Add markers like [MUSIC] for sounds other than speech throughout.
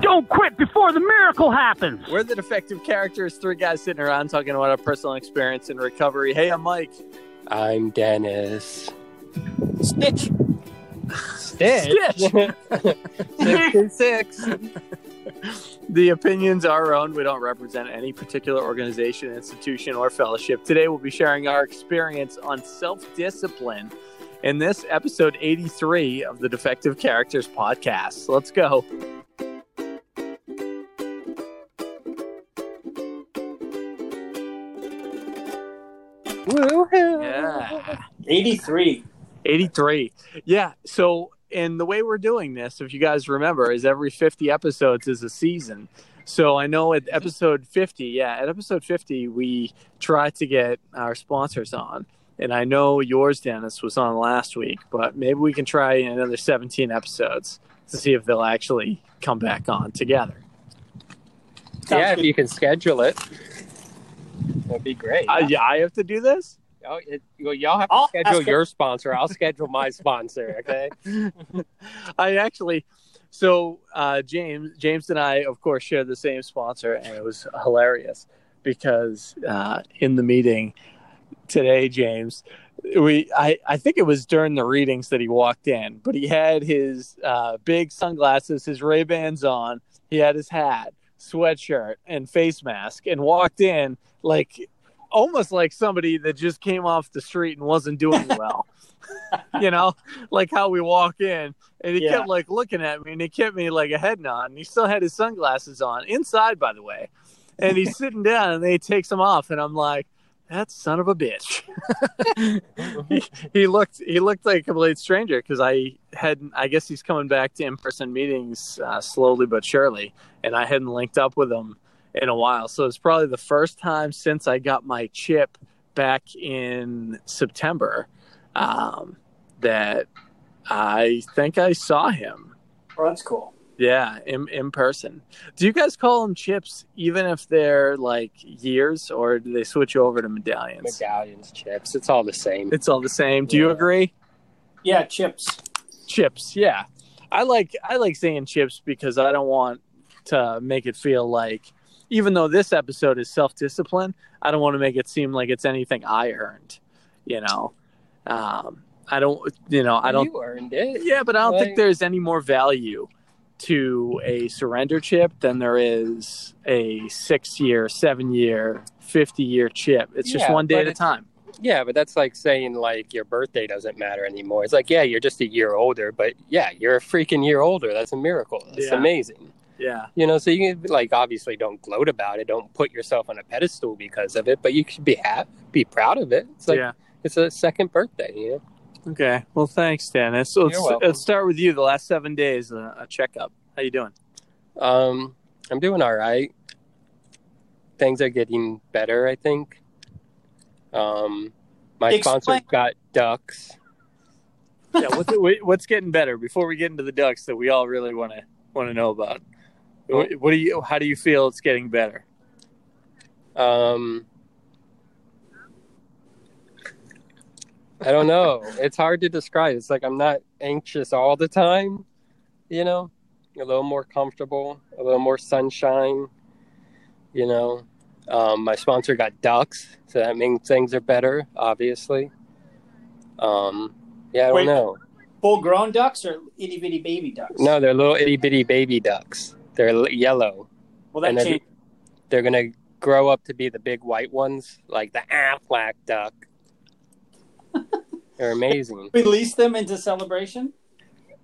Don't quit before the miracle happens. We're the defective characters, three guys sitting around talking about our personal experience in recovery. Hey, I'm Mike. I'm Dennis. Stitch. Stitch. Stitch. six. [LAUGHS] the opinions are our own. We don't represent any particular organization, institution, or fellowship. Today, we'll be sharing our experience on self discipline in this episode 83 of the Defective Characters podcast. Let's go. Woohoo! Yeah. 83. 83. Yeah. So, and the way we're doing this, if you guys remember, is every 50 episodes is a season. So I know at episode 50, yeah, at episode 50, we tried to get our sponsors on. And I know yours, Dennis, was on last week, but maybe we can try another 17 episodes to see if they'll actually come back on together. Sounds yeah, good. if you can schedule it, that'd be great. Uh, yeah, I have to do this. Oh, it, well, y'all have to I'll schedule your sponsor. I'll schedule my sponsor. Okay. [LAUGHS] I actually, so uh, James, James and I, of course, share the same sponsor, and it was hilarious because uh, in the meeting today, James, we I, I think it was during the readings that he walked in, but he had his uh, big sunglasses, his Ray Bans on, he had his hat, sweatshirt, and face mask, and walked in like almost like somebody that just came off the street and wasn't doing [LAUGHS] well. you know, like how we walk in and he yeah. kept like looking at me and he kept me like a head nod and he still had his sunglasses on inside, by the way. And he's [LAUGHS] sitting down and then he takes them off and I'm like, that son of a bitch. [LAUGHS] he, he, looked he looked like a complete stranger because I hadn't. I guess he's coming back to in person meetings uh, slowly but surely, and I hadn't linked up with him in a while. So it's probably the first time since I got my chip back in September um, that I think I saw him. Oh, that's cool. Yeah, in in person. Do you guys call them chips even if they're like years, or do they switch over to medallions? Medallions, chips. It's all the same. It's all the same. Do yeah. you agree? Yeah, chips. Chips. Yeah, I like I like saying chips because I don't want to make it feel like, even though this episode is self discipline, I don't want to make it seem like it's anything I earned. You know, um, I don't. You know, I don't. You earned it. Yeah, but I don't like... think there's any more value to a surrender chip than there is a six year, seven year, 50 year chip. It's just yeah, one day at a time. Yeah, but that's like saying like your birthday doesn't matter anymore. It's like, yeah, you're just a year older, but yeah, you're a freaking year older. That's a miracle. That's yeah. amazing. Yeah. You know, so you can like obviously don't gloat about it, don't put yourself on a pedestal because of it, but you should be happy, be proud of it. It's like yeah. it's a second birthday, you know. Okay. Well, thanks, Dennis. So let's, let's start with you. The last seven days, uh, a checkup. How you doing? Um, I'm doing all right. Things are getting better, I think. Um, my Explain. sponsor got ducks. yeah, what's, [LAUGHS] what's getting better before we get into the ducks that we all really want to want to know about? What, what do you? How do you feel it's getting better? Um, I don't know. It's hard to describe. It's like I'm not anxious all the time, you know, a little more comfortable, a little more sunshine, you know. Um, my sponsor got ducks, so that means things are better, obviously. Um, yeah, I don't know. Full grown ducks or itty bitty baby ducks? No, they're little itty bitty baby ducks. They're yellow. Well, that they're, they're going to grow up to be the big white ones, like the Aflac duck. They're amazing. [LAUGHS] Release them into celebration?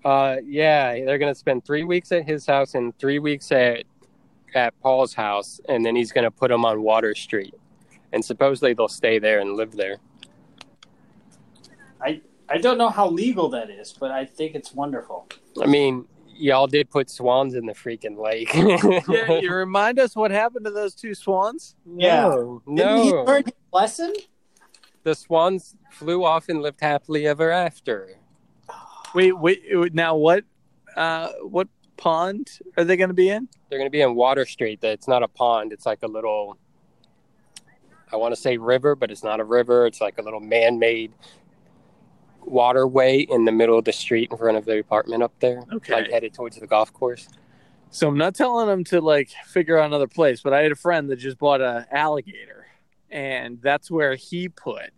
Uh, yeah, they're gonna spend three weeks at his house and three weeks at at Paul's house, and then he's gonna put them on Water Street, and supposedly they'll stay there and live there. I I don't know how legal that is, but I think it's wonderful. I mean, y'all did put swans in the freaking lake. [LAUGHS] yeah, you remind us what happened to those two swans? Yeah. No, Didn't he learn his lesson? The swans flew off and lived happily ever after. Wait, wait. Now what? Uh, what pond are they going to be in? They're going to be in Water Street. That it's not a pond. It's like a little. I want to say river, but it's not a river. It's like a little man-made waterway in the middle of the street in front of the apartment up there. Okay. Like headed towards the golf course. So I'm not telling them to like figure out another place, but I had a friend that just bought a alligator, and that's where he put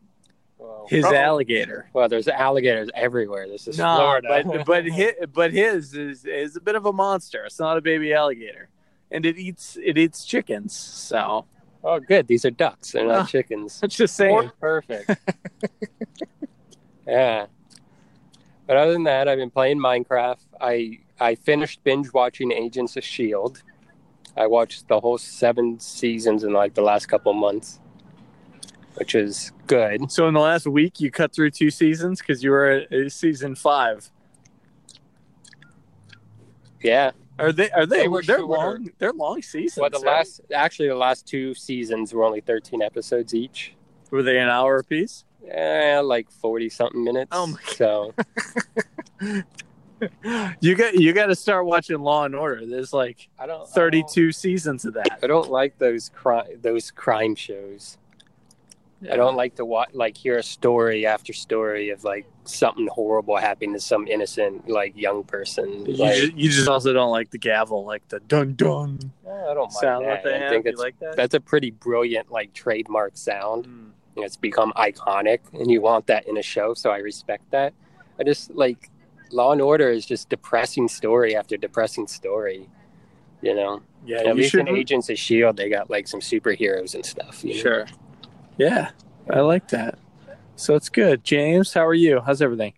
Well, his Uh-oh. alligator. Well, there's alligators everywhere. This is No, Florida. but [LAUGHS] but his, but his is is a bit of a monster. It's not a baby alligator, and it eats it eats chickens. So oh, good. These are ducks. They're not Ah. chickens. I'm just saying. Perfect. [LAUGHS] yeah. But other than that, I've been playing Minecraft. I I finished binge watching Agents of Shield. I watched the whole seven seasons in like the last couple months, which is good. So in the last week, you cut through two seasons because you were at uh, season five. Yeah. Are they? Are they? They were they're shorter. long. They're long seasons. Well, the right? last actually the last two seasons were only thirteen episodes each. were they an hour apiece? Yeah, like forty something minutes. Oh my [LAUGHS] So You got you got to start watching Law and Order. There's like I don't 32 seasons of that. I don't like those crime those crime shows. I don't like to watch like hear a story after story of like something horrible happening to some innocent like young person. You, Like, ju- you just also don't like the gavel, like the dun dun I don't mind sound that. that I think You it's like that? that's a pretty brilliant like trademark sound. Mm. It's become iconic, and you want that in a show, so I respect that. I just like Law and Order is just depressing story after depressing story. You know, Yeah, at you least should. in Agents of Shield, they got like some superheroes and stuff. you know? Sure. Yeah, I like that. So it's good. James, how are you? How's everything?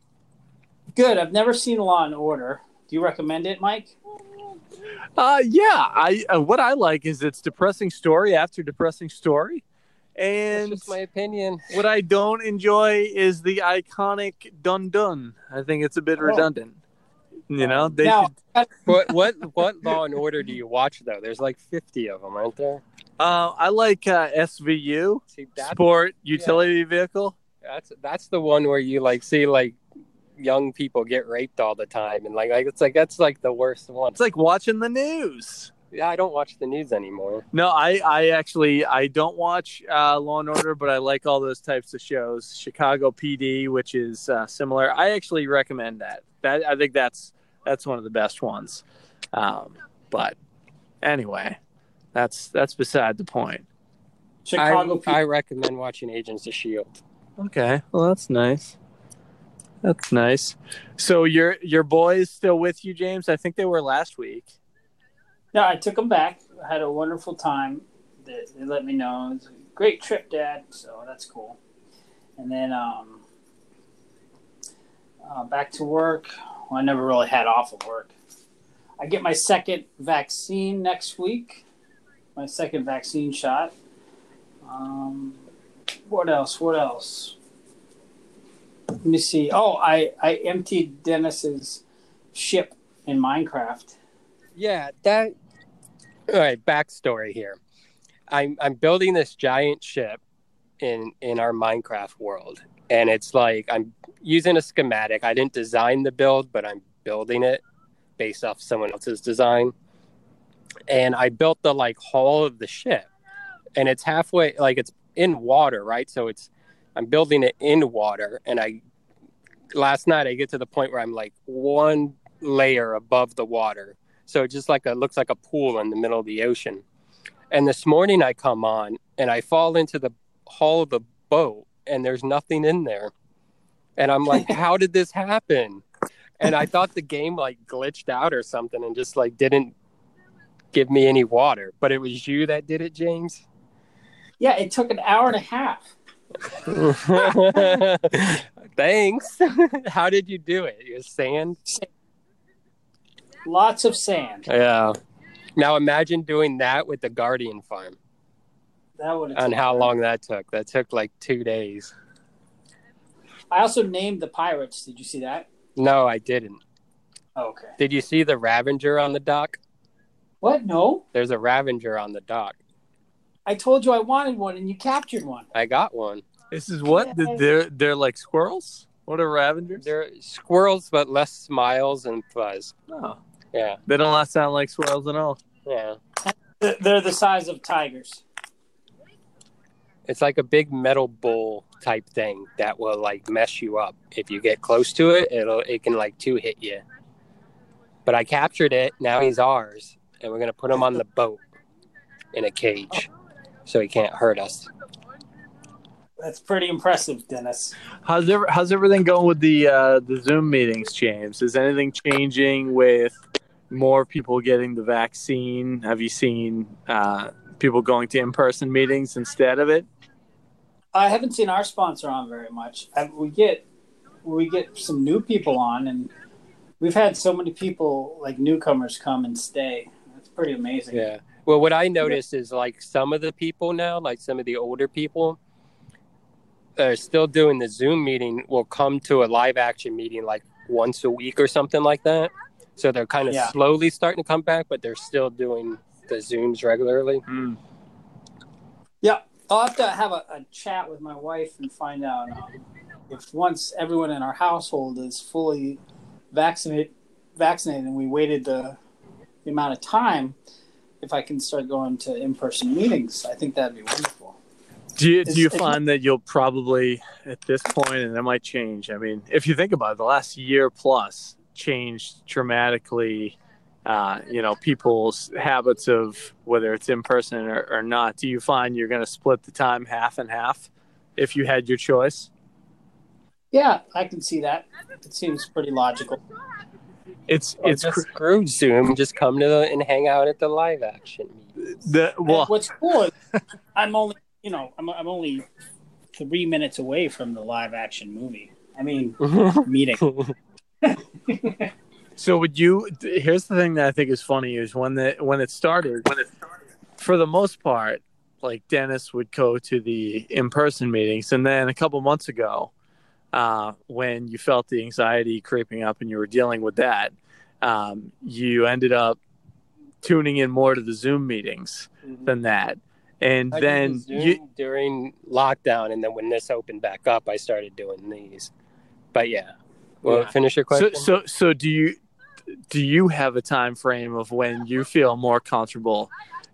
Good. I've never seen Law and Order. Do you recommend it, Mike? Uh yeah, I uh, what I like is it's depressing story after depressing story. That's And just my opinion. what I don't enjoy is the iconic dun dun. I think it's a bit Oh. redundant. You know, they now, what what what Law and Order do you watch though? There's like 50 of them, aren't there? Uh, I like uh, SVU, See, sport utility vehicle. that's that's the one where you like see like young people get raped all the time, and like like it's like that's like the worst one. It's like watching the news. Yeah, I don't watch the news anymore. No, I, I actually I don't watch uh, Law and Order, but I like all those types of shows. Chicago PD, which is uh, similar. I actually recommend that. That I think that's that's one of the best ones. Um, but anyway, that's that's beside the point. Chicago. I, I recommend watching Agents of Shield. Okay, well that's nice. That's nice. So your your boy is still with you, James? I think they were last week. Yeah, I took them back. I had a wonderful time. They, they let me know it was a great trip, Dad. So that's cool. And then um, uh, back to work. Well, I never really had off of work. I get my second vaccine next week. My second vaccine shot. Um, what else? What else? Let me see. Oh, I I emptied Dennis's ship in Minecraft. Yeah, that. All right, backstory here. I'm I'm building this giant ship in in our Minecraft world, and it's like I'm using a schematic. I didn't design the build, but I'm building it based off someone else's design. And I built the like hull of the ship, and it's halfway like it's in water, right? So it's I'm building it in water, and I last night I get to the point where I'm like one layer above the water so it just like a looks like a pool in the middle of the ocean. And this morning I come on and I fall into the hull of the boat and there's nothing in there. And I'm like, [LAUGHS] how did this happen? And I thought the game like glitched out or something and just like didn't give me any water. But it was you that did it, James. Yeah, it took an hour and a half. [LAUGHS] Thanks. [LAUGHS] how did you do it? You sand? Lots of sand. Yeah. Now imagine doing that with the Guardian farm. That would. And how long that took? That took like two days. I also named the pirates. Did you see that? No, I didn't. Oh, okay. Did you see the Ravenger on the dock? What? No. There's a Ravenger on the dock. I told you I wanted one, and you captured one. I got one. This is what Yes. they're they're like squirrels. What are Ravengers? They're squirrels, but less smiles and fuzz. Oh, Yeah, they don't not sound like squirrels at all. yeah. They're the size of tigers. It's like a big metal bull type thing that will like mess you up. If you get close to it, it'll it can like two hit you. But I captured it. Now he's ours, and we're gonna put him on the boat in a cage, so he can't hurt us. That's pretty impressive, Dennis. How's ever, how's everything going with the uh, the Zoom meetings, James? Is anything changing with more people getting the vaccine? Have you seen uh, people going to in person meetings instead of it? I haven't seen our sponsor on very much. We get we get some new people on, and we've had so many people like newcomers come and stay. Pretty amazing. Yeah. Well, what I noticed is like some of the people now, like some of the older people, are still doing the Zoom meeting. Will come to a live action meeting like once a week or something like that. So they're kind of Yeah. slowly starting to come back, but they're still doing the Zooms regularly. Yeah, I'll have to have a, a chat with my wife and find out um, if once everyone in our household is fully vaccinated, vaccinated, and we waited the, the amount of time, if I can start going to in person meetings. I think that'd be wonderful. Do you, do you find that you'll probably at this point, and that might change? I mean, if you think about it, the last year plus changed dramatically. Uh, you know, people's habits of whether it's in person or, or not. Do you find you're going to split the time half and half if you had your choice? Yeah, I can see that. It seems pretty logical. It's Or it's just cr- screw Zoom. Just come to the and hang out at the live action. meeting. the And well. what's cool is [LAUGHS] I'm only, you know, I'm, I'm only three minutes away from the live action movie. I mean, [LAUGHS] meeting. [LAUGHS] So would you? Here's the thing that I think is funny is when the when it started. When it started, for the most part, like Dennis would go to the in person meetings, and then a couple months ago, uh, when you felt the anxiety creeping up and you were dealing with that, um, you ended up tuning in more to the Zoom meetings than that, and I then the you. during lockdown, and then when this opened back up, I started doing these. But yeah, well, Yeah. finish your So question. so so do you do you have a time frame of when you feel more comfortable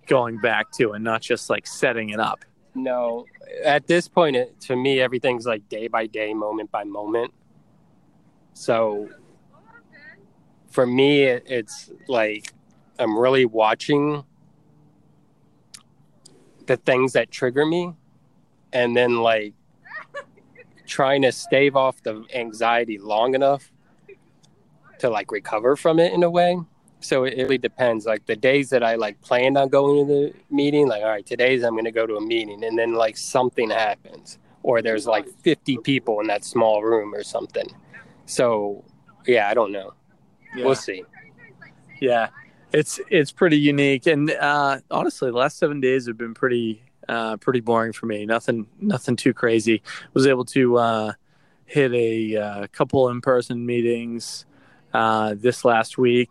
going back to and not just like setting it up? No, at this point, it, to me, everything's like day by day, moment by moment. So for me, it, it's like I'm really watching the things that trigger me and then like trying to stave off the anxiety long enough to like recover from it in a way so it really depends. Like the days that i like planned on going to the meeting like all right today's i'm going to go to a meeting and then like something happens or there's like 50 people in that small room or something. So yeah i don't know. We'll see. Yeah, it's it's pretty unique, and uh, honestly, the last seven days have been pretty uh, pretty boring for me. Nothing nothing too crazy. Was able to uh, hit a uh, couple in person meetings uh, this last week,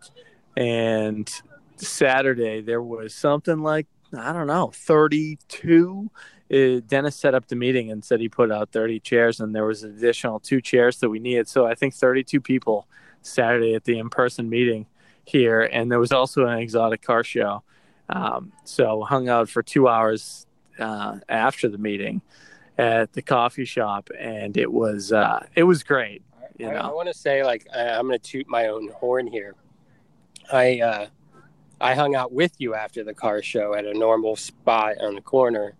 and Saturday there was something like I don't know thirty two. Uh, Dennis set up the meeting and said he put out 30 chairs, and there was an additional two chairs that we needed. So I think 32 people Saturday at the in-person meeting here, and there was also an exotic car show. Um, so hung out for two hours uh, after the meeting at the coffee shop, and it was uh, it was great. You I, I want to say like I, I'm going to toot my own horn here. I uh, I hung out with you after the car show at a normal spot on the corner,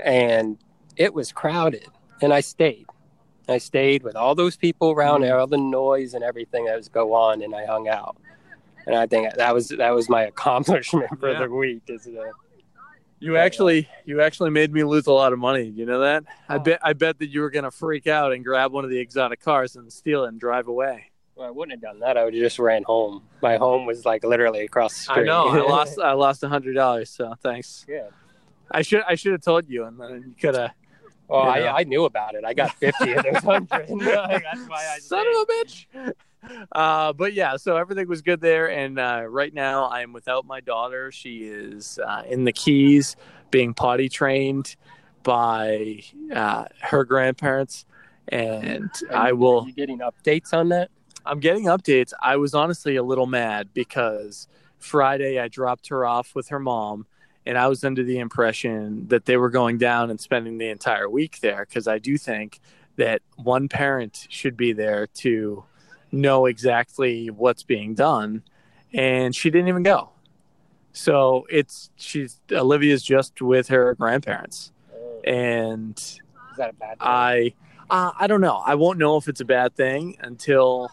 and it was crowded, and I stayed. I stayed with all those people around there, all the noise and everything that was go on, and I hung out. And I think that was that was my [LAUGHS] accomplishment for Yeah. the week. Is that you actually you actually made me lose a lot of money. You know that? I bet I bet that you were gonna freak out and grab one of the exotic cars and steal it and drive away. Well, I wouldn't have done that. I would have just ran home. My home was like literally across the street. I know. I lost [LAUGHS] I lost a hundred dollars. So thanks. Yeah. I should I should have told you, and then you could have. Oh, You know. I, I knew about it. I got [LAUGHS] 50 of those 100. [LAUGHS] That's why I Son of a bitch. uh, but yeah, so everything was good there. And uh, right now, I am without my daughter. She is uh, in the Keys, being potty trained by uh, her grandparents. And I will. You getting updates on that? I'm getting updates. I was honestly a little mad because Friday I dropped her off with her mom, and I was under the impression that they were going down and spending the entire week there because I do think that one parent should be there to know exactly what's being done, and she didn't even go. So it's she's Olivia's just with her grandparents, and Is that a bad thing? I uh, I don't know. I won't know if it's a bad thing until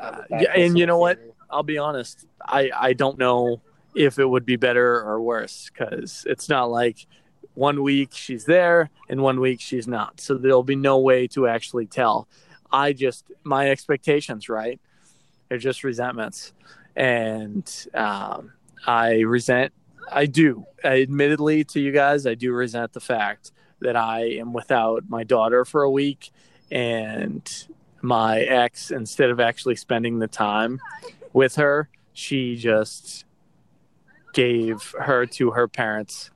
uh, yeah, and you know what? I'll be honest. I I don't know if it would be better or worse because it's not like one week she's there and one week she's not. So there'll be no way to actually tell. I just my expectations, right? They're just resentments, and um, I resent. I do, I, admittedly, to you guys, I do resent the fact that I am without my daughter for a week, and my ex, instead of actually spending the time with her, she just gave her to her parents.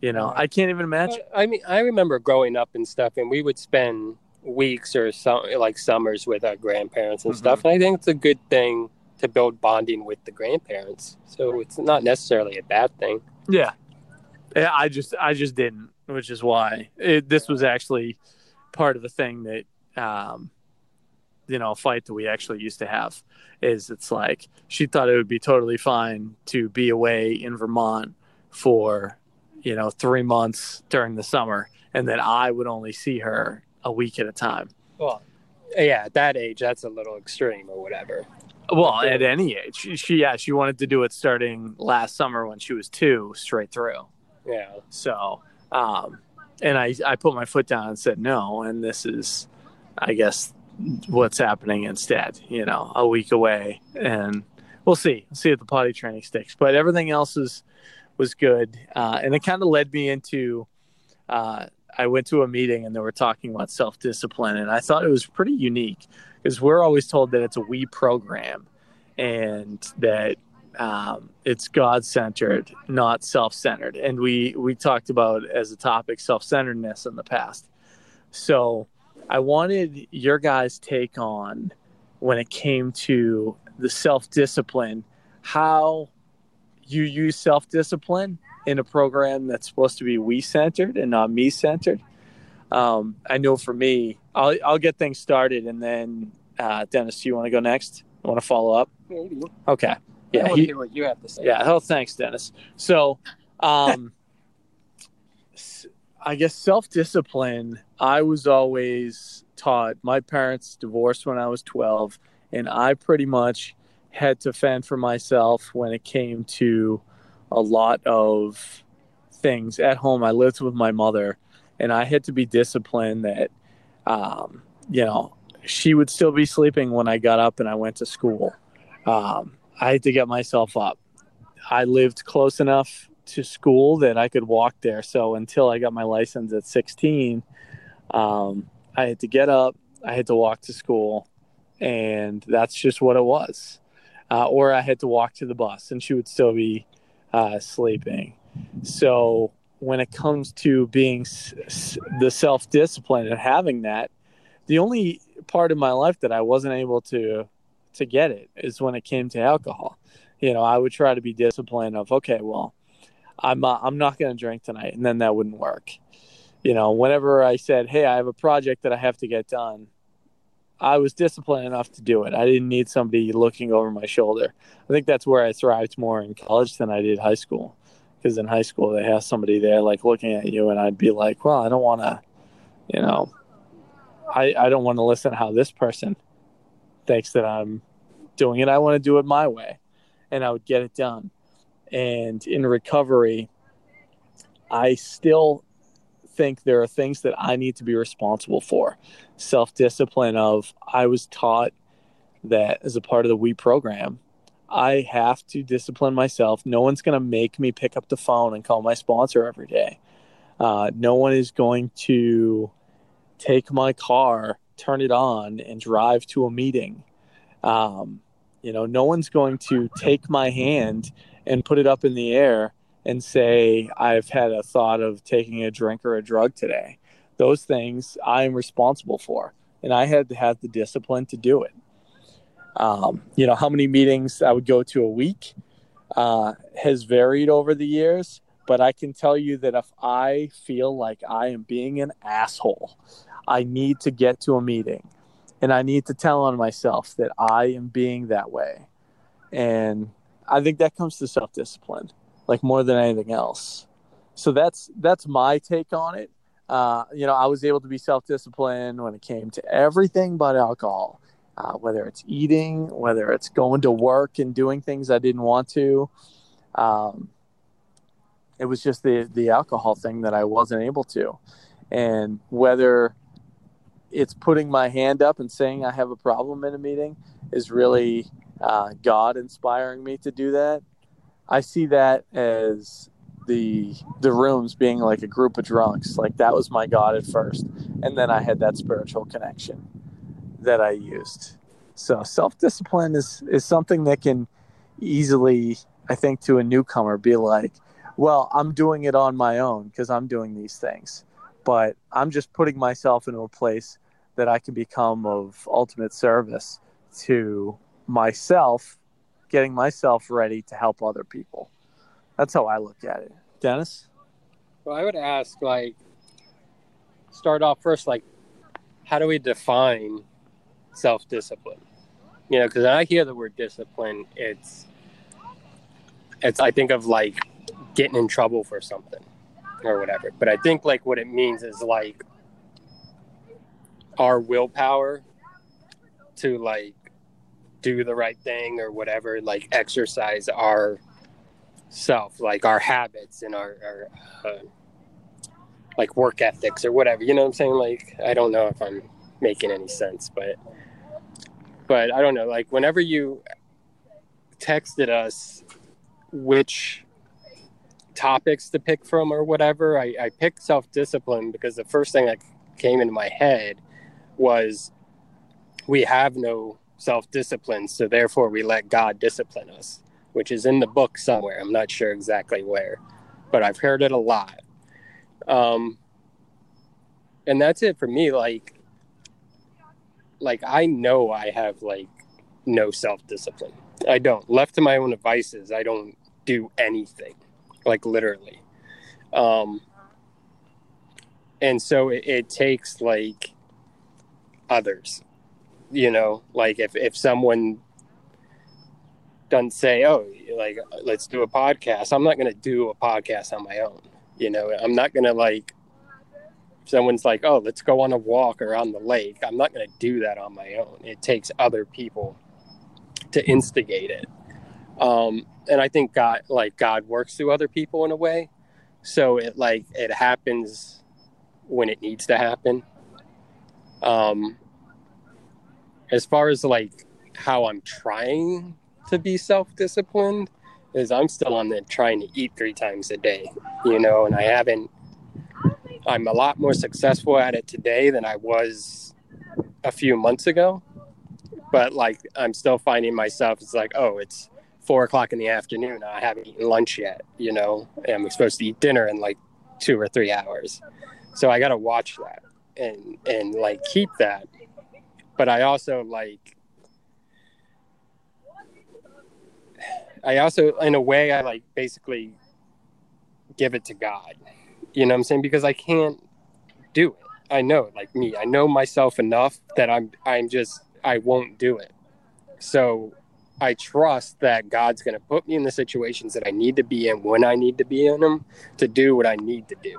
You know, I can't even imagine. I mean, I remember growing up and stuff, and we would spend weeks or some like summers with our grandparents and Mhm. stuff. And I think it's a good thing to build bonding with the grandparents. So it's not necessarily a bad thing. Yeah. Yeah, I just I just didn't, which is why it, this was actually part of the thing that um you know, a fight that we actually used to have is it's like she thought it would be totally fine to be away in Vermont for, you know, 3 months during the summer and that I would only see her a week at a time. Well, yeah, at that age, that's a little extreme or whatever. Well, at any age. She, she yeah, she wanted to do it starting last summer when she was 2 straight through. Yeah. So, um, and I, I put my foot down and said no. And this is, I guess, what's happening instead, you know, a week away. And we'll see, see if the potty training sticks. But everything else is, was good. Uh, and it kind of led me into, uh, I went to a meeting and they were talking about self discipline. And I thought it was pretty unique because we're always told that it's a we program and that um, it's God centered, not self centered. And we we talked about as a topic self centeredness in the past. So I wanted your guys' take on when it came to the self discipline, how you use self discipline in a program that's supposed to be we centered and not me centered. Um, I know for me, I'll I'll get things started, and then uh, Dennis, do you want to go next? I want to follow up. Maybe. Okay. I Yeah. he- hear what you have to say. yeah. Oh, thanks, Dennis. So, um, [LAUGHS] I guess self discipline. I was always taught. My parents divorced when I was twelve, and I pretty much had to fend for myself when it came to a lot of things at home. I lived with my mother, and I had to be disciplined that, um, you know, she would still be sleeping when I got up and I went to school. Um, I had to get myself up. I lived close enough to school that I could walk there. So until I got my license at 16, um, I had to get up, I had to walk to school, and that's just what it was. Uh, or I had to walk to the bus, and she would still be uh, sleeping. So when it comes to being s- s- the self discipline and having that, the only part of my life that I wasn't able to to get it is when it came to alcohol. You know, I would try to be disciplined of okay, well, I'm uh, I'm not going to drink tonight, and then that wouldn't work. You know, whenever I said, "Hey, I have a project that I have to get done," I was disciplined enough to do it. I didn't need somebody looking over my shoulder. I think that's where I thrived more in college than I did high school. Because in high school, they have somebody there like looking at you, and I'd be like, "Well, I don't want to," you know, I I don't want to listen how this person thinks that I'm doing it. I want to do it my way, and I would get it done. And in recovery, I still think there are things that I need to be responsible for. Self discipline of I was taught that as a part of the We program, I have to discipline myself. No one's going to make me pick up the phone and call my sponsor every day. Uh, no one is going to take my car, turn it on, and drive to a meeting. Um, you know, no one's going to take my hand and put it up in the air and say, I've had a thought of taking a drink or a drug today. Those things I am responsible for. And I had to have the discipline to do it. Um, you know, how many meetings I would go to a week uh, has varied over the years. But I can tell you that if I feel like I am being an asshole, I need to get to a meeting and I need to tell on myself that I am being that way. And I think that comes to self discipline, like more than anything else. So that's that's my take on it. Uh, you know, I was able to be self disciplined when it came to everything but alcohol, uh, whether it's eating, whether it's going to work and doing things I didn't want to. Um, it was just the the alcohol thing that I wasn't able to, and whether it's putting my hand up and saying I have a problem in a meeting is really uh, God inspiring me to do that. I see that as the the rooms being like a group of drunks. Like that was my God at first, and then I had that spiritual connection that I used. So self discipline is is something that can easily, I think, to a newcomer, be like, well, I'm doing it on my own because I'm doing these things, but I'm just putting myself into a place that I can become of ultimate service to myself, getting myself ready to help other people. That's how I look at it. Dennis? Well, I would ask, like, start off first, like, how do we define self discipline? You know, because I hear the word discipline, it's, it's, I think of like getting in trouble for something or whatever. But I think like what it means is like our willpower to like do the right thing or whatever, like exercise our self, like our habits and our, our uh, like work ethics or whatever. You know what I'm saying? Like I don't know if I'm making any sense, but but I don't know. Like whenever you texted us which topics to pick from or whatever, I, I picked self discipline because the first thing that came into my head was we have no self discipline, so therefore we let God discipline us, which is in the book somewhere. I'm not sure exactly where, but I've heard it a lot. Um, and that's it for me. Like, like I know I have like no self discipline. I don't. Left to my own devices, I don't do anything, like literally. Um, and so it, it takes like others you know like if if someone doesn't say oh like let's do a podcast i'm not going to do a podcast on my own you know? I'm not going to like someone's like oh let's go on a walk or on the lake i'm not going to do that on my own. It takes other people to instigate it. Um and i think god like god works through other people in a way. So it like it happens when it needs to happen. Um, as far as like how I'm trying to be self disciplined, is I'm still on the trying to eat three times a day, you know, and I haven't. I'm a lot more successful at it today than I was a few months ago, but like I'm still finding myself. It's like, oh, it's four o'clock in the afternoon. I haven't eaten lunch yet, you know, and I'm supposed to eat dinner in like two or three hours. So I got to watch that and and like keep that but i also like i also in a way i like basically give it to god. You know what i'm saying? Because i can't do it. I know like me. I know myself enough that i'm i'm just i won't do it. So i trust that god's going to put me in the situations that i need to be in when i need to be in them to do what i need to do.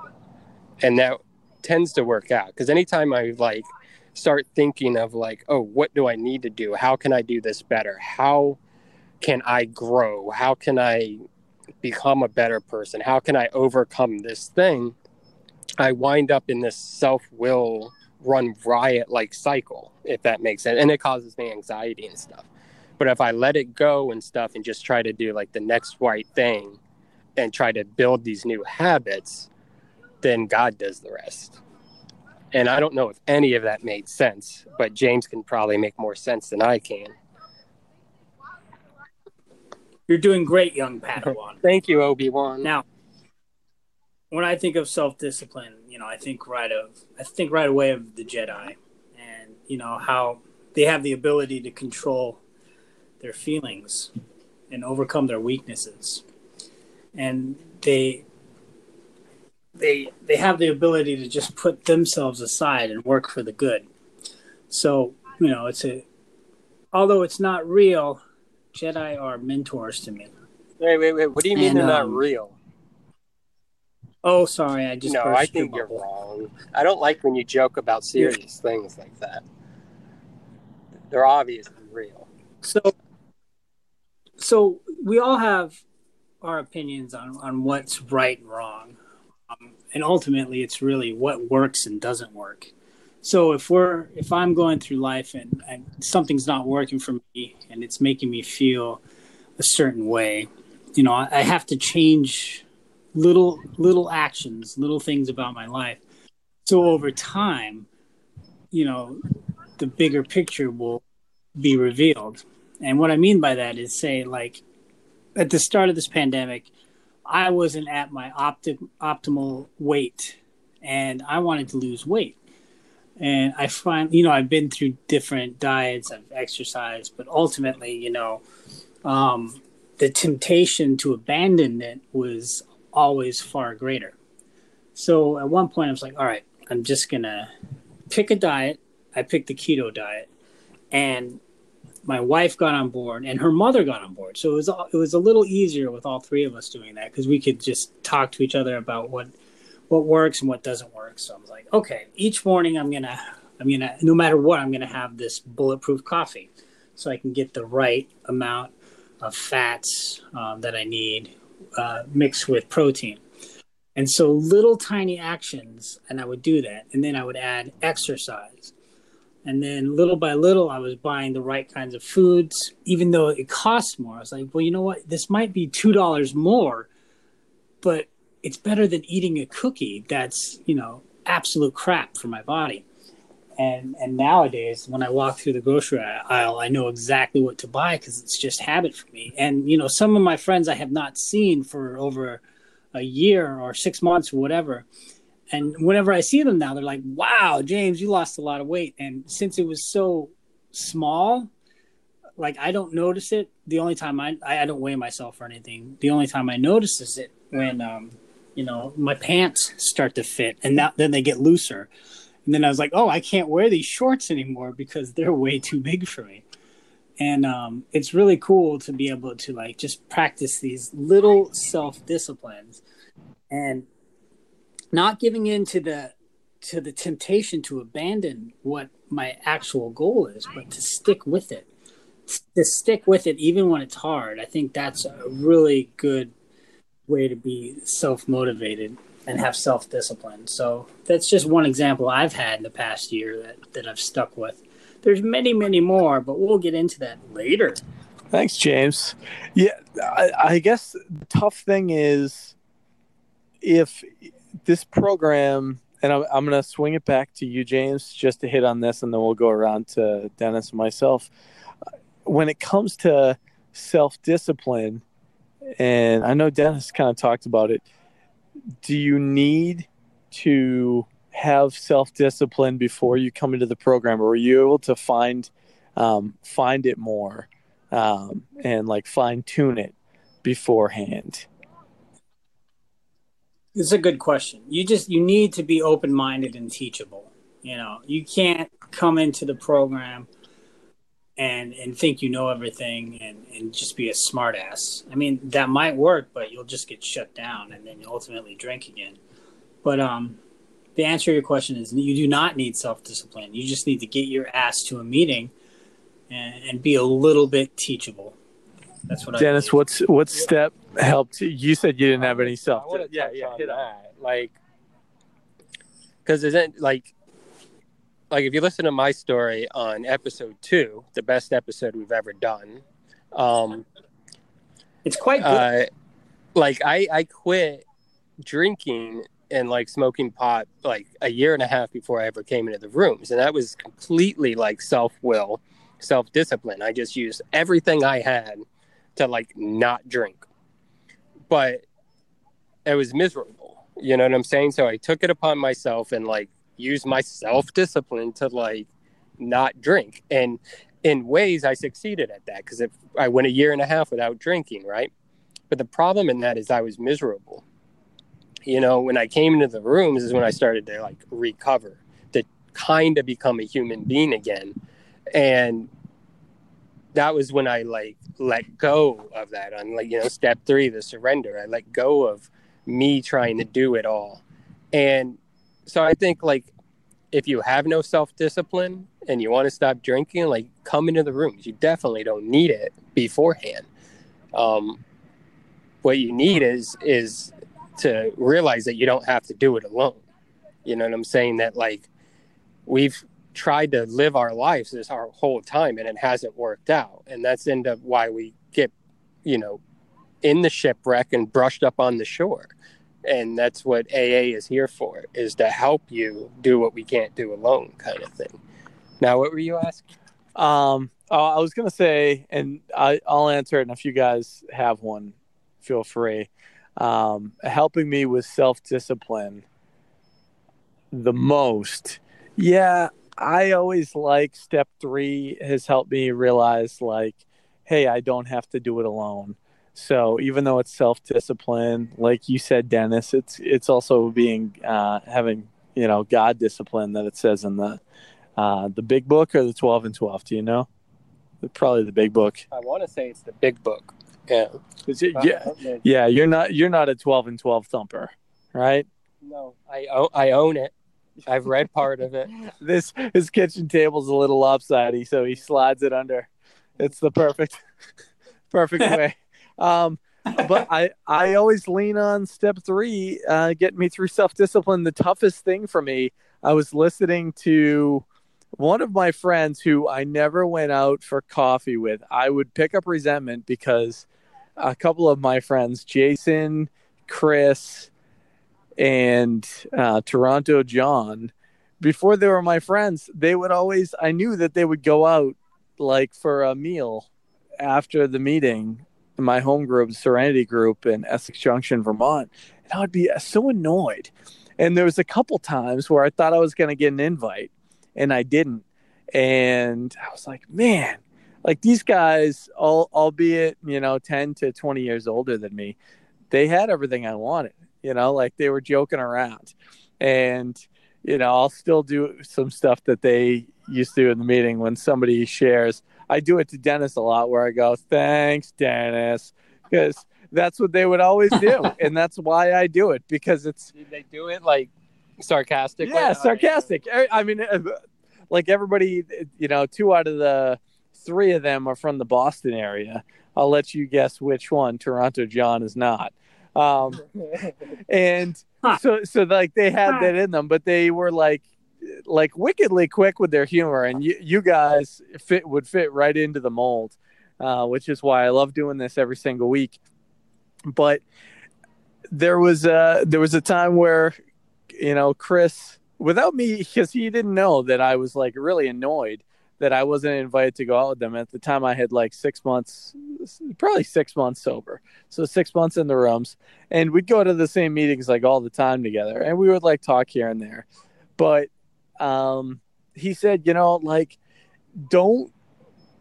And that tends to work out. Because anytime I like start thinking of like, oh, what do I need to do? How can I do this better? How can I grow? How can I become a better person? How can I overcome this thing? I wind up in this self will run riot like cycle, if that makes sense. And it causes me anxiety and stuff. But if I let it go and stuff and just try to do like the next right thing and try to build these new habits, then God does the rest. And I don't know if any of that made sense, but James can probably make more sense than I can. You're doing great, young Padawan. [LAUGHS] Thank you, Obi Wan. Now, when I think of self discipline, you know, I think right of I think right away of the Jedi, and you know how they have the ability to control their feelings and overcome their weaknesses, and they they they have the ability to just put themselves aside and work for the good. So you know, it's a although it's not real, Jedi are mentors to me. Wait, wait, wait. What do you mean And, they're not um, real? Oh, sorry, I just no, I think you're bubble. wrong. I don't like when you joke about serious things like that. They're obviously real. So, so we all have our opinions on on what's right and wrong, um, and ultimately, it's really what works and doesn't work. So if we're if I'm going through life and, and something's not working for me and it's making me feel a certain way, you know, I, I have to change little little actions, little things about my life. So over time, you know, the bigger picture will be revealed. And what I mean by that is say like at the start of this pandemic, I wasn't at my opti- optimal weight and I wanted to lose weight. And I find, you know, I've been through different diets, I've exercised, but ultimately, you know, um, the temptation to abandon it was always far greater. So at one point, I was like, all right, I'm just going to pick a diet. I picked the keto diet. And my wife got on board and her mother got on board. So it was it was a little easier with all three of us doing that because we could just talk to each other about what what works and what doesn't work. So I was like, okay, each morning I'm gonna I'm gonna no matter what I'm gonna have this bulletproof coffee, so I can get the right amount of fats um, that I need uh, mixed with protein. And so little tiny actions, and I would do that, and then I would add exercise. And then little by little, I was buying the right kinds of foods, even though it costs more. I was like, well, you know what? This might be $2 more, but it's better than eating a cookie that's, you know, absolute crap for my body. And, and nowadays, when I walk through the grocery aisle, I know exactly what to buy because it's just habit for me. And, you know, some of my friends I have not seen for over a year or six months or whatever. And whenever I see them now, they're like, wow, James, you lost a lot of weight. And since it was so small, like I don't notice it. The only time I, I don't weigh myself or anything. The only time I notice is it when, um, you know, my pants start to fit and that, then they get looser. And then I was like, oh, I can't wear these shorts anymore because they're [LAUGHS] way too big for me. And um, it's really cool to be able to like just practice these little self disciplines and not giving in to the to the temptation to abandon what my actual goal is, but to stick with it. To stick with it even when it's hard. I think that's a really good way to be self motivated and have self discipline. So that's just one example I've had in the past year that, that I've stuck with. There's many, many more, but we'll get into that later. Thanks, James. Yeah, I, I guess the tough thing is if this program, and I'm, I'm going to swing it back to you, James, just to hit on this, and then we'll go around to Dennis and myself. When it comes to self discipline, and I know Dennis kind of talked about it, do you need to have self discipline before you come into the program, or are you able to find um, find it more um, and like fine tune it beforehand? It's a good question. You just you need to be open minded and teachable. You know, you can't come into the program and and think you know everything and, and just be a smartass. I mean, that might work, but you'll just get shut down and then you ultimately drink again. But um the answer to your question is you do not need self discipline. You just need to get your ass to a meeting and, and be a little bit teachable. That's what Dennis, I what's what step helped you? You said you didn't have any self. I Yeah, yeah, on hit on. that. Like, because isn't like, like if you listen to my story on episode two, the best episode we've ever done, um, it's quite good. uh, like I I quit drinking and like smoking pot like a year and a half before I ever came into the rooms, and that was completely like self will, self discipline. I just used everything I had to like not drink, but it was miserable. You know what I'm saying? So I took it upon myself and like used my self discipline to like not drink. And in ways, I succeeded at that because if I went a year and a half without drinking, right? But the problem in that is I was miserable. You know, when I came into the rooms is when I started to like recover, to kind of become a human being again. And that was when I like let go of that on like, you know, step three, the surrender. I let go of me trying to do it all. And so I think like if you have no self discipline and you want to stop drinking, like come into the rooms. You definitely don't need it beforehand. Um, what you need is is to realize that you don't have to do it alone. You know what I'm saying? That like we've tried to live our lives this our whole time and it hasn't worked out. And that's end up why we get, you know, in the shipwreck and brushed up on the shore. And that's what AA is here for, is to help you do what we can't do alone kind of thing. Now, what were you asking? Um, uh, I was to say, and I, I'll answer it. And if you guys have one, feel free. Um, helping me with self discipline the most. Yeah, I always like step three has helped me realize, like, hey, I don't have to do it alone. So even though it's self discipline, like you said, Dennis, it's it's also being uh, having you know God discipline that it says in the uh, the big book or the twelve and twelve. Do you know? Probably the big book. I want to say it's the big book. Yeah. It, yeah, yeah. You're not you're not a twelve and twelve thumper, right? No, I I own it. I've read part of it. [LAUGHS] this his kitchen table's a little lopsided, so he slides it under. It's the perfect, [LAUGHS] perfect [LAUGHS] way. Um, but I I always lean on step three, uh, getting me through self discipline. The toughest thing for me, I was listening to one of my friends who I never went out for coffee with. I would pick up resentment because a couple of my friends, Jason, Chris, and uh, Toronto John, before they were my friends, they would always, I knew that they would go out like for a meal after the meeting, my home group, Serenity Group in Essex Junction, Vermont. And I would be so annoyed. And there was a couple times where I thought I was going to get an invite and I didn't. And I was like, man, like these guys, all, albeit, you know, 10 to 20 years older than me, they had everything I wanted you know, like they were joking around. And, you know, I'll still do some stuff that they used to do in the meeting when somebody shares. I do it to Dennis a lot where I go, thanks, Dennis, because that's what they would always do. [LAUGHS] and that's why I do it because it's. Did they do it like sarcastic? Yeah, sarcastic. I mean, uh, like everybody, you know, two out of the three of them are from the Boston area. I'll let you guess which one Toronto John is not. Um, and huh. so, so like they had huh. that in them, but they were like, like wickedly quick with their humor, and you, you guys fit would fit right into the mold, uh, which is why I love doing this every single week. But there was a there was a time where, you know, Chris, without me, because he didn't know that I was like really annoyed that I wasn't invited to go out with them. At the time, I had like six months, probably six months sober. So six months in the rooms, and we'd go to the same meetings like all the time together, and we would like talk here and there. But um, he said, you know, like don't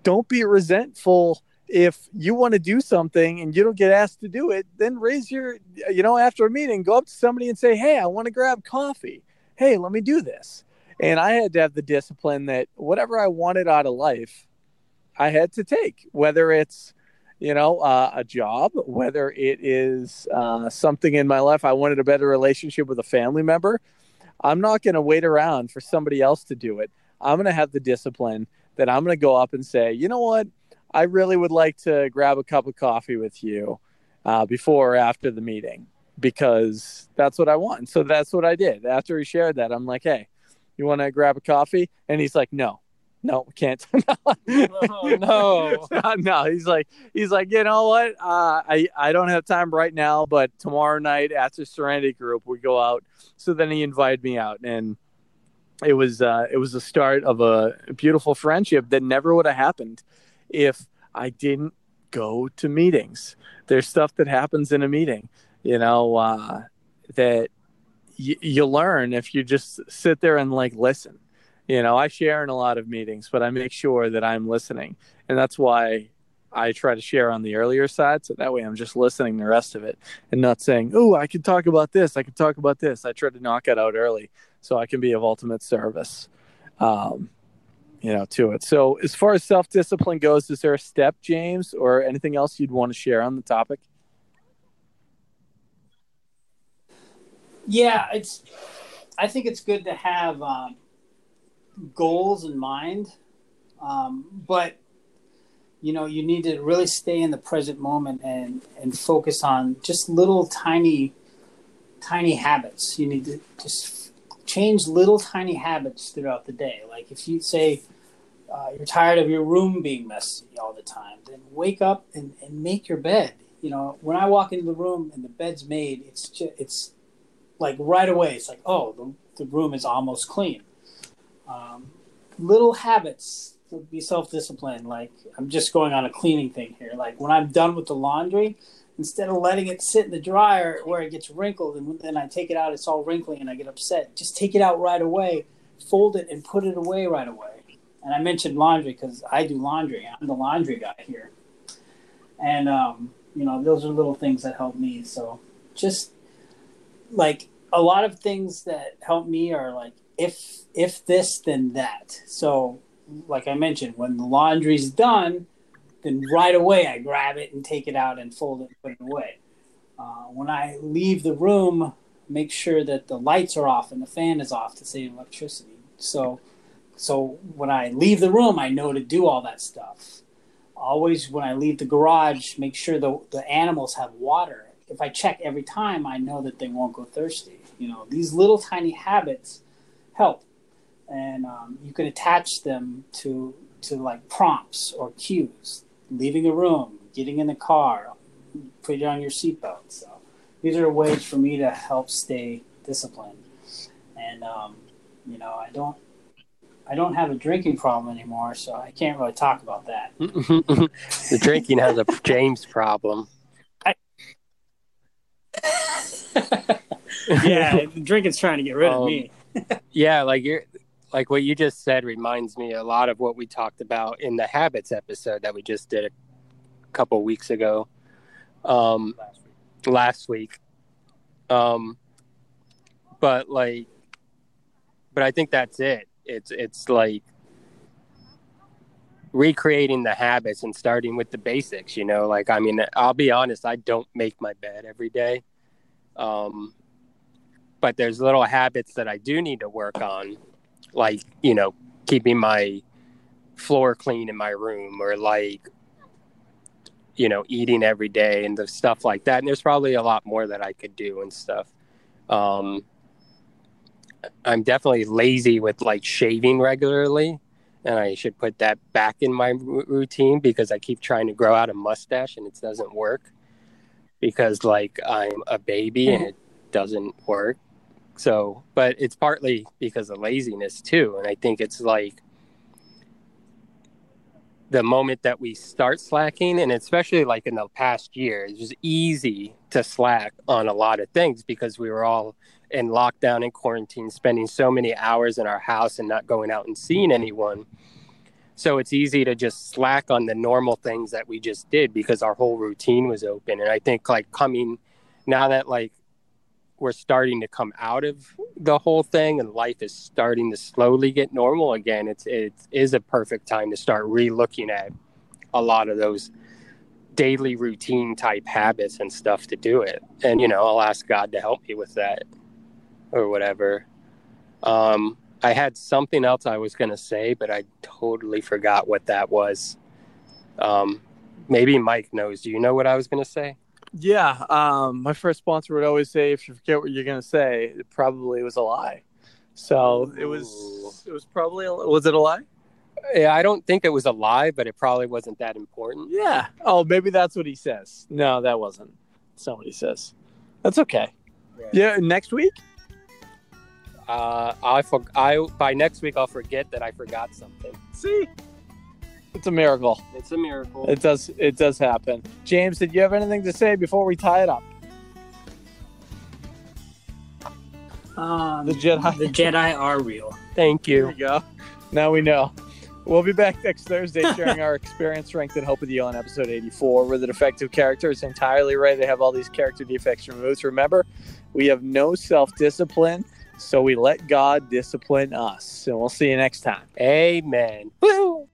don't be resentful if you want to do something and you don't get asked to do it. Then raise your, you know, after a meeting, go up to somebody and say, hey, I want to grab coffee. Hey, let me do this and I had to have the discipline that whatever I wanted out of life, I had to take, whether it's, you know, uh, a job, whether it is uh, something in my life. I wanted a better relationship with a family member. I'm not going to wait around for somebody else to do it. I'm going to have the discipline that I'm going to go up and say, you know what? I really would like to grab a cup of coffee with you uh, before or after the meeting because that's what I want. So that's what I did. After he shared that, I'm like, hey, you want to grab a coffee? And he's like, no, no, can't. [LAUGHS] no, [LAUGHS] [LAUGHS] no. He's like, he's like, you know what? Uh, I I don't have time right now, but tomorrow night after Serenity Group, we go out. So then he invited me out, and it was uh, it was the start of a beautiful friendship that never would have happened if I didn't go to meetings. There's stuff that happens in a meeting, you know, uh, that you learn if you just sit there and like listen. You know, I share in a lot of meetings, but I make sure that I'm listening. And that's why I try to share on the earlier side. So that way I'm just listening the rest of it and not saying, oh, I can talk about this. I can talk about this. I try to knock it out early so I can be of ultimate service. Um, you know, to it. So, as far as self discipline goes, is there a step, James, or anything else you'd want to share on the topic? Yeah, it's. I think it's good to have um, goals in mind, um, but you know you need to really stay in the present moment and and focus on just little tiny tiny habits. You need to just change little tiny habits throughout the day. Like if you say uh, you're tired of your room being messy all the time then wake up and, and make your bed. You know when i walk into the room and the bed's made it's just, it's like right away it's like oh the, the room is almost clean. Um, little habits to be self-disciplined like i'm just going on a cleaning thing here. Like when i'm done with the laundry instead of letting it sit in the dryer where it gets wrinkled and then i take it out it's all wrinkly and i get upset just take it out right away fold it and put it away right away. And i mentioned laundry because i do laundry. I'm the laundry guy here. And um, you know those are little things that help me. So just like a lot of things that help me are like if if this then that so like I mentioned, when the laundry's done, then right away I grab it and take it out and fold it and put it away. Uh, when I leave the room, make sure that the lights are off and the fan is off to save electricity. So, so when I leave the room, I know to do all that stuff. Always, when I leave the garage, make sure the the animals have water. If I check every time, I know that they won't go thirsty. You know, these little tiny habits help and um, you can attach them to to like prompts or cues. Leaving a room, getting in the car, putting on your seatbelt. So these are ways for me to help stay disciplined. And um, you know, I don't I don't have a drinking problem anymore, so I can't really talk about that. [LAUGHS] the drinking has a James problem. I... [LAUGHS] yeah, drinking's trying to get rid um, of me. [LAUGHS] yeah, like you're like what you just said reminds me a lot of what we talked about in the habits episode that we just did a couple weeks ago um last week, last week. um but like but i think that's it it's it's like recreating the habits and starting with the basics you know like i mean i'll be honest i don't make my bed every day um but there's little habits that i do need to work on like you know keeping my floor clean in my room or like you know eating every day and the stuff like that. And there's probably a lot more that i could do and stuff. Um i'm definitely lazy with like shaving regularly and i should put that back in my r- routine because i keep trying to grow out a mustache and it doesn't work because like i'm a baby and mm-hmm. it doesn't work so, but it's partly because of laziness too. And I think it's like the moment that we start slacking, and especially like in the past year, it's just easy to slack on a lot of things because we were all in lockdown and quarantine, spending so many hours in our house and not going out and seeing anyone. So it's easy to just slack on the normal things that we just did because our whole routine was open. And I think like coming now that like we're starting to come out of the whole thing and life is starting to slowly get normal again it's it is a perfect time to start re-looking at a lot of those daily routine type habits and stuff to do it and you know i'll ask god to help me with that or whatever um i had something else i was going to say but i totally forgot what that was um maybe mike knows do you know what i was going to say yeah, um, my first sponsor would always say, "If you forget what you're going to say, it probably was a lie." So Ooh. it was. It was probably. A, was it a lie? Yeah, I don't think it was a lie, but it probably wasn't that important. Yeah. Oh, maybe that's what he says. No, that wasn't. That's not what he says. That's okay. Yeah. yeah next week. Uh, I for I by next week I'll forget that I forgot something. See. It's a miracle. It's a miracle. It does. It does happen. James, did you have anything to say before we tie it up? Um, The Jedi. The Jedi are real. Thank Here you. we go. Now we know. We'll be back next Thursday [LAUGHS] sharing our experience, strength, and hope with you on episode 84, where the defective character is entirely ready to have all these character defects removed. Remember, we have no self discipline, so we let God discipline us. And we'll see you next time. Amen. Woo!